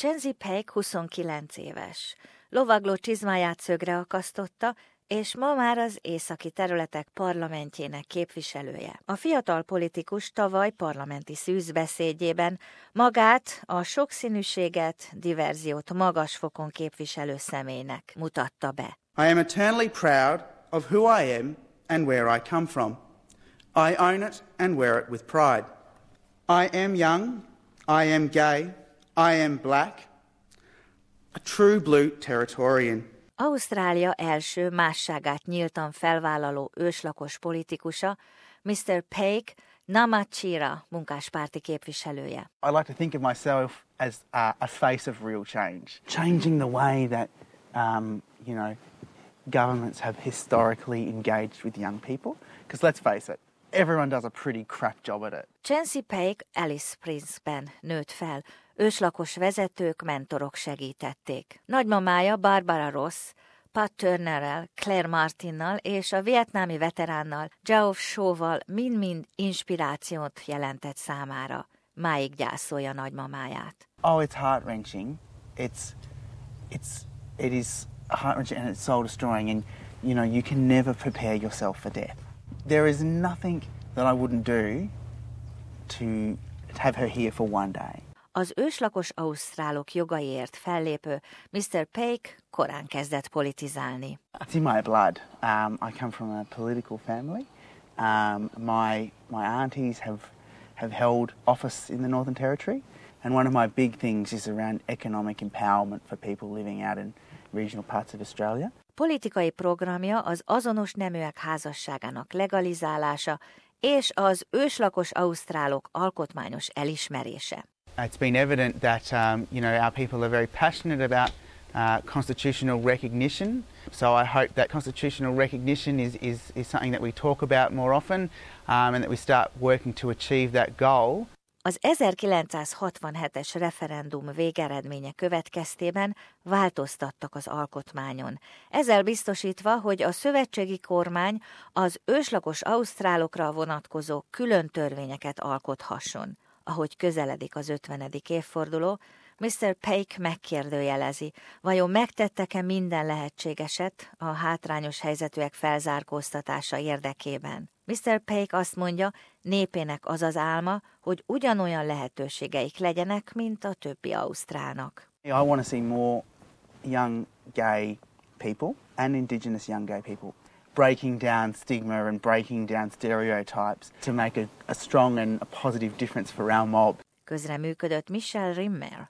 Chenzi Peik 29 éves. Lovagló csizmáját szögre akasztotta, és ma már az északi területek parlamentjének képviselője. A fiatal politikus tavaly parlamenti szűzbeszédjében magát a sokszínűséget, diverziót magas fokon képviselő személynek mutatta be. I am eternally proud of who I am and where I come from. I own it and wear it with pride. I am young, I am gay, I am black, a true blue Territorian. Ausztrália első másságát nyíltan felvállaló őslakos politikusa, Mr. Paik Namachira munkáspárti képviselője. I like to think of myself as uh, a face of real change, changing the way that um, you know governments have historically engaged with young people. Because let's face it, everyone does a pretty crap job at it. Chancy Paik Alice Prince-ben nőtt fel, őslakos vezetők, mentorok segítették. Nagymamája Barbara Ross, Pat Turnerrel, Claire Martinnal és a vietnámi veteránnal Geoff Shaw-val mind-mind inspirációt jelentett számára. Máig gyászolja nagymamáját. Oh, it's heart-wrenching. It's, it's, it is heart-wrenching and it's soul-destroying and, you know, you can never prepare yourself for death. There is nothing that I wouldn't do to have her here for one day. Az őslakos ausztrálok jogaiért fellépő Mr. Paik korán kezdett politizálni. It's in my blood. Um, I come from a political family. Um, my, my aunties have, have held office in the Northern Territory, and one of my big things is around economic empowerment for people living out in regional parts of Australia. Politikai programja az azonos neműek házasságának legalizálása és az őslakos ausztrálok alkotmányos elismerése. It's been evident that um, you know our people are very passionate about uh, constitutional recognition. So I hope that constitutional recognition is, is, is something that we talk about more often um, and that we start working to achieve that goal. Az 1967-es referendum végeredménye következtében változtattak az alkotmányon, ezzel biztosítva, hogy a szövetségi kormány az őslakos ausztrálokra vonatkozó külön törvényeket alkothasson ahogy közeledik az 50. évforduló, Mr. Paik megkérdőjelezi, vajon megtettek-e minden lehetségeset a hátrányos helyzetűek felzárkóztatása érdekében. Mr. Paik azt mondja, népének az az álma, hogy ugyanolyan lehetőségeik legyenek, mint a többi ausztrálnak. I want to see more young gay people and indigenous young gay people breaking down stigma and breaking down stereotypes to make a, a strong and a positive difference for our mob. Közreműködött Michelle Rimmer,